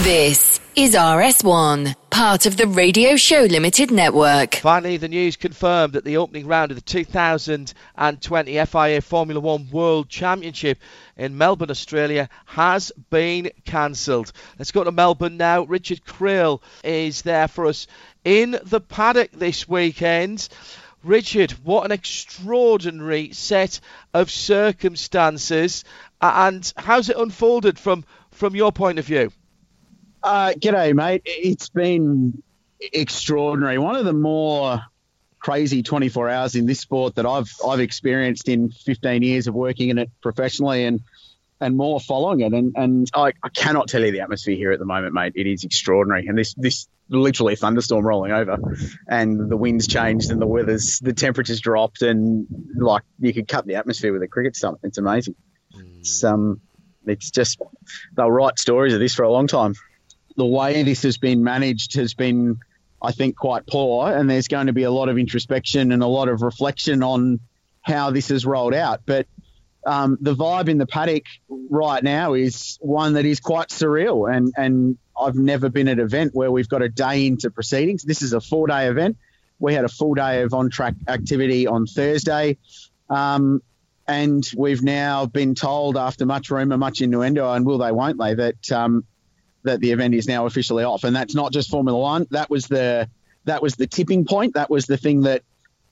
This is RS1, part of the Radio Show Limited network. Finally, the news confirmed that the opening round of the 2020 FIA Formula One World Championship in Melbourne, Australia, has been cancelled. Let's go to Melbourne now. Richard Craill is there for us in the paddock this weekend. Richard, what an extraordinary set of circumstances, and how's it unfolded from from your point of view? Uh, g'day, mate. It's been extraordinary. One of the more crazy 24 hours in this sport that I've I've experienced in 15 years of working in it professionally and and more following it. And and I, I cannot tell you the atmosphere here at the moment, mate. It is extraordinary. And this this literally thunderstorm rolling over, and the winds changed and the weather's the temperatures dropped and like you could cut the atmosphere with a cricket stump. It's amazing. It's um it's just they'll write stories of this for a long time the way this has been managed has been, I think, quite poor. And there's going to be a lot of introspection and a lot of reflection on how this has rolled out. But um, the vibe in the paddock right now is one that is quite surreal. And, and I've never been at an event where we've got a day into proceedings. This is a four day event. We had a full day of on track activity on Thursday. Um, and we've now been told after much rumour, much innuendo, and will they, won't they, that um, that the event is now officially off, and that's not just Formula One. That was the that was the tipping point. That was the thing that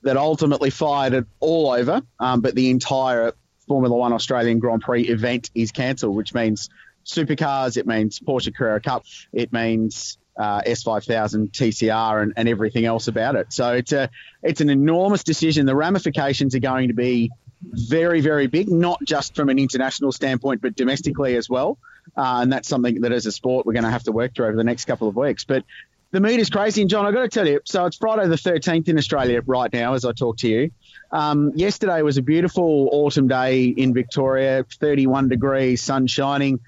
that ultimately fired it all over. Um, but the entire Formula One Australian Grand Prix event is cancelled, which means supercars, it means Porsche Carrera Cup, it means uh, S5000 TCR and, and everything else about it. So it's a it's an enormous decision. The ramifications are going to be very very big, not just from an international standpoint, but domestically as well. Uh, and that's something that as a sport we're going to have to work through over the next couple of weeks. But the mood is crazy. And John, I've got to tell you, so it's Friday the 13th in Australia right now as I talk to you. Um, yesterday was a beautiful autumn day in Victoria, 31 degrees, sun shining.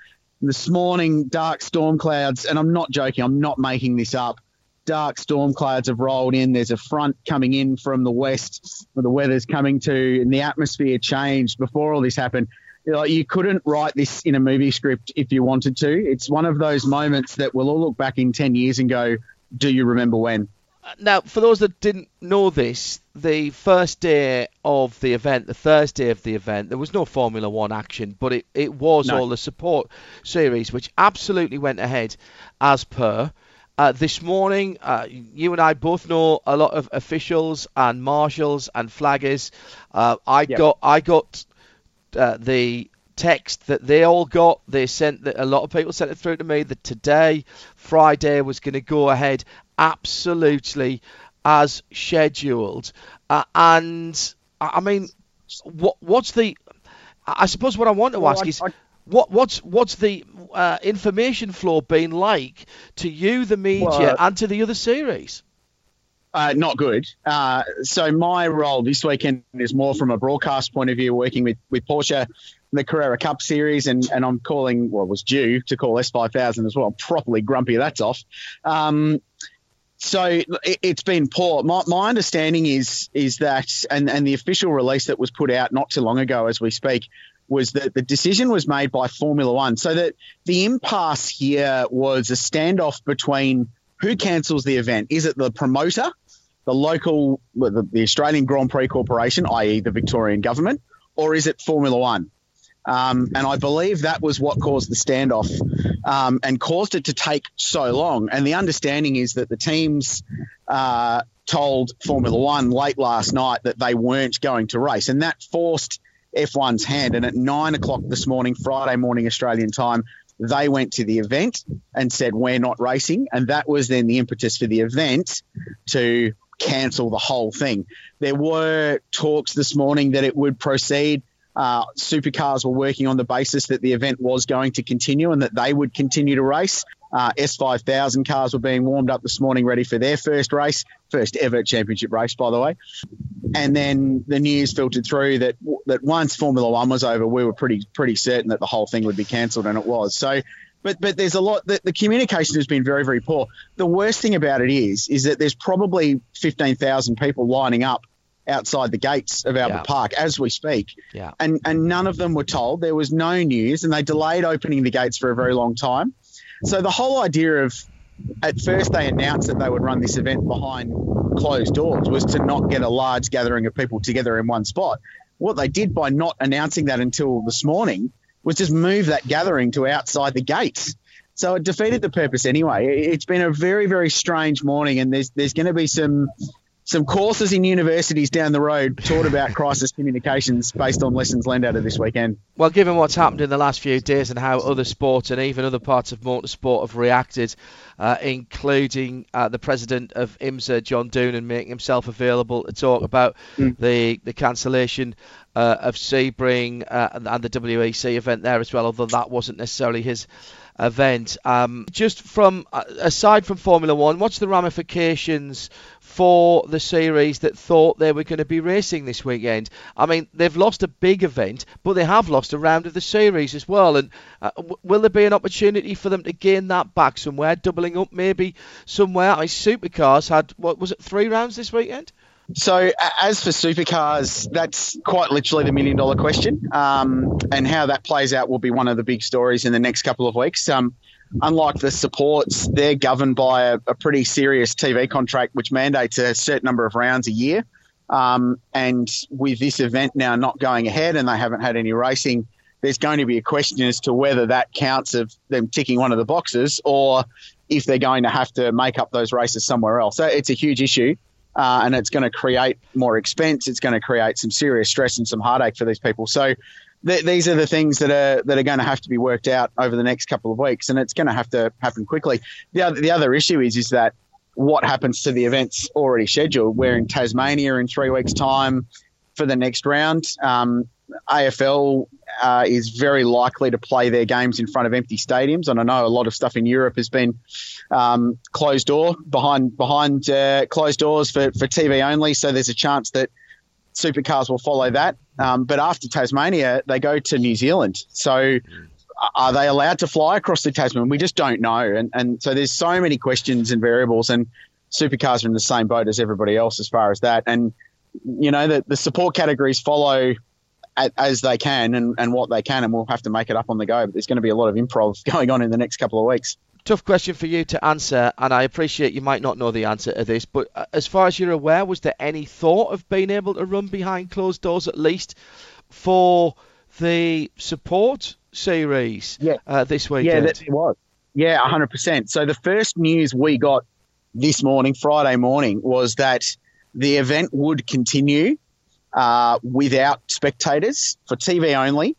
This morning, dark storm clouds, and I'm not joking, I'm not making this up. Dark storm clouds have rolled in. There's a front coming in from the west the weather's coming to, and the atmosphere changed before all this happened you, you couldn't write this in a movie script if you wanted to. It's one of those moments that we'll all look back in 10 years and go, do you remember when? Now, for those that didn't know this, the first day of the event, the Thursday of the event, there was no Formula One action, but it, it was no. all the support series, which absolutely went ahead as per. Uh, this morning, uh, you and I both know a lot of officials and marshals and flaggers. Uh, I yep. got I got uh, the text that they all got. They sent that a lot of people sent it through to me that today, Friday, was going to go ahead absolutely as scheduled. Uh, and I mean, what what's the? I suppose what I want to well, ask I, is. I, what what's what's the uh, information flow been like to you, the media, well, and to the other series? Uh, not good. Uh, so my role this weekend is more from a broadcast point of view, working with, with Porsche, the Carrera Cup series, and, and I'm calling, well, was due to call S5000 as well. I'm properly grumpy that's off. Um, so it, has been poor. My, my understanding is is that, and, and the official release that was put out not too long ago as we speak, was that the decision was made by Formula One. So that the impasse here was a standoff between who cancels the event. Is it the promoter the local, the, the Australian Grand Prix Corporation, i.e., the Victorian government, or is it Formula One? Um, and I believe that was what caused the standoff um, and caused it to take so long. And the understanding is that the teams uh, told Formula One late last night that they weren't going to race, and that forced F1's hand. And at nine o'clock this morning, Friday morning Australian time, they went to the event and said, We're not racing. And that was then the impetus for the event to cancel the whole thing. There were talks this morning that it would proceed. Uh, supercars were working on the basis that the event was going to continue and that they would continue to race. Uh, S5000 cars were being warmed up this morning, ready for their first race, first ever championship race, by the way. And then the news filtered through that that once Formula One was over, we were pretty pretty certain that the whole thing would be cancelled, and it was. So, but but there's a lot. The, the communication has been very very poor. The worst thing about it is is that there's probably 15,000 people lining up outside the gates of Albert yeah. Park as we speak. Yeah. And and none of them were told. There was no news, and they delayed opening the gates for a very long time. So the whole idea of at first they announced that they would run this event behind closed doors was to not get a large gathering of people together in one spot. What they did by not announcing that until this morning was just move that gathering to outside the gates. So it defeated the purpose anyway. It's been a very, very strange morning, and there's there's going to be some some courses in universities down the road taught about crisis communications based on lessons learned out of this weekend. Well, given what's happened in the last few days and how other sports and even other parts of motorsport have reacted, uh, including uh, the president of IMSA, John Doonan, making himself available to talk about mm. the the cancellation uh, of Sebring uh, and, and the WEC event there as well, although that wasn't necessarily his event. Um, just from uh, aside from Formula One, what's the ramifications for the series that thought they were going to be racing this weekend? I mean, they've lost a big event, but they have lost a round of the series as well. And uh, will there be an opportunity for them to gain that back somewhere, doubling up maybe somewhere? I mean, Supercars had what was it, three rounds this weekend? So, as for supercars, that's quite literally the million dollar question. Um, and how that plays out will be one of the big stories in the next couple of weeks. Um, unlike the supports, they're governed by a, a, pretty serious TV contract, which mandates a certain number of rounds a year. Um, and with this event now not going ahead and they haven't had any racing, there's going to be a question as to whether that counts of them ticking one of the boxes or if they're going to have to make up those races somewhere else. So it's a huge issue uh, and it's going to create more expense. It's going to create some serious stress and some heartache for these people. So th- these are the things that are that are going to have to be worked out over the next couple of weeks, and it's going to have to happen quickly. The other, the other issue is is that what happens to the events already scheduled? We're in Tasmania in three weeks' time for the next round. Um, AFL uh, is very likely to play their games in front of empty stadiums, and I know a lot of stuff in Europe has been um, closed door behind behind uh, closed doors for, for TV only. So there's a chance that supercars will follow that. Um, but after Tasmania, they go to New Zealand. So are they allowed to fly across the Tasman? We just don't know. And and so there's so many questions and variables, and supercars are in the same boat as everybody else as far as that. And you know the the support categories follow as they can and, and what they can, and we'll have to make it up on the go. But there's going to be a lot of improv going on in the next couple of weeks tough question for you to answer, and I appreciate you might not know the answer to this, but uh, as far as you're aware, was there any thought of being able to run behind closed doors at least for the support series yeah. uh, this weekend? Yeah, that, it was. Yeah, 100%. So the first news we got this morning, Friday morning, was that the event would continue uh, without spectators for TV only,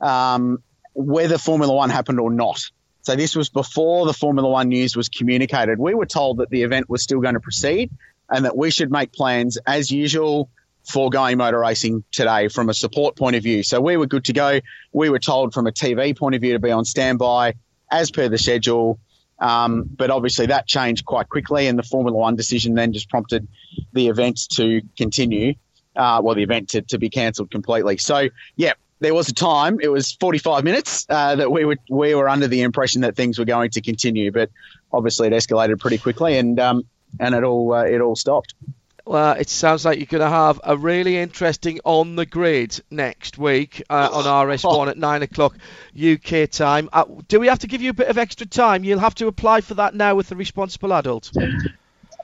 um, whether Formula One happened or not. So this was before the Formula One news was communicated. We were told that the event was still going to proceed and that we should make plans as usual for going motor racing today from a support point of view. So we were good to go. We were told from a TV point of view to be on standby as per the schedule. Um, but obviously that changed quite quickly, and the Formula One decision then just prompted the event to continue. Uh, well, the event to, to be cancelled completely. So, yeah, there was a time, it was 45 minutes, uh, that we were, we were under the impression that things were going to continue, but obviously it escalated pretty quickly and, um, and it all, uh, it all stopped. Well, it sounds like you're going to have a really interesting on the grid next week uh, on RS1 at 9 o'clock UK time. Uh, do we have to give you a bit of extra time? You'll have to apply for that now with the responsible adult.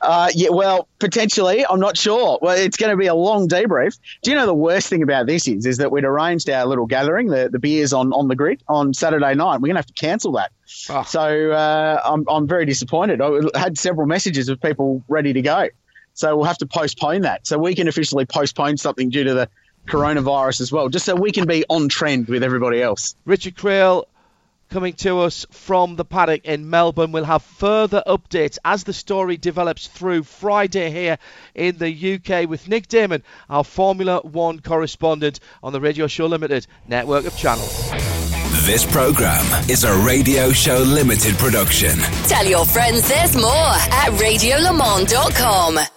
Uh, yeah, well, potentially. I'm not sure. Well, it's going to be a long debrief. Do you know the worst thing about this is, is that we'd arranged our little gathering, the, the beers on, on the grid on Saturday night. We're going to have to cancel that. Oh. So uh, I'm, I'm very disappointed. I had several messages of people ready to go. So we'll have to postpone that. So we can officially postpone something due to the coronavirus as well, just so we can be on trend with everybody else. Richard Craill, coming to us from the paddock in Melbourne. We'll have further updates as the story develops through Friday here in the UK with Nick Damon, our Formula One correspondent on the Radio Show Limited network of channels. This program is a Radio Show Limited production. Tell your friends there's more at radiolemans.com.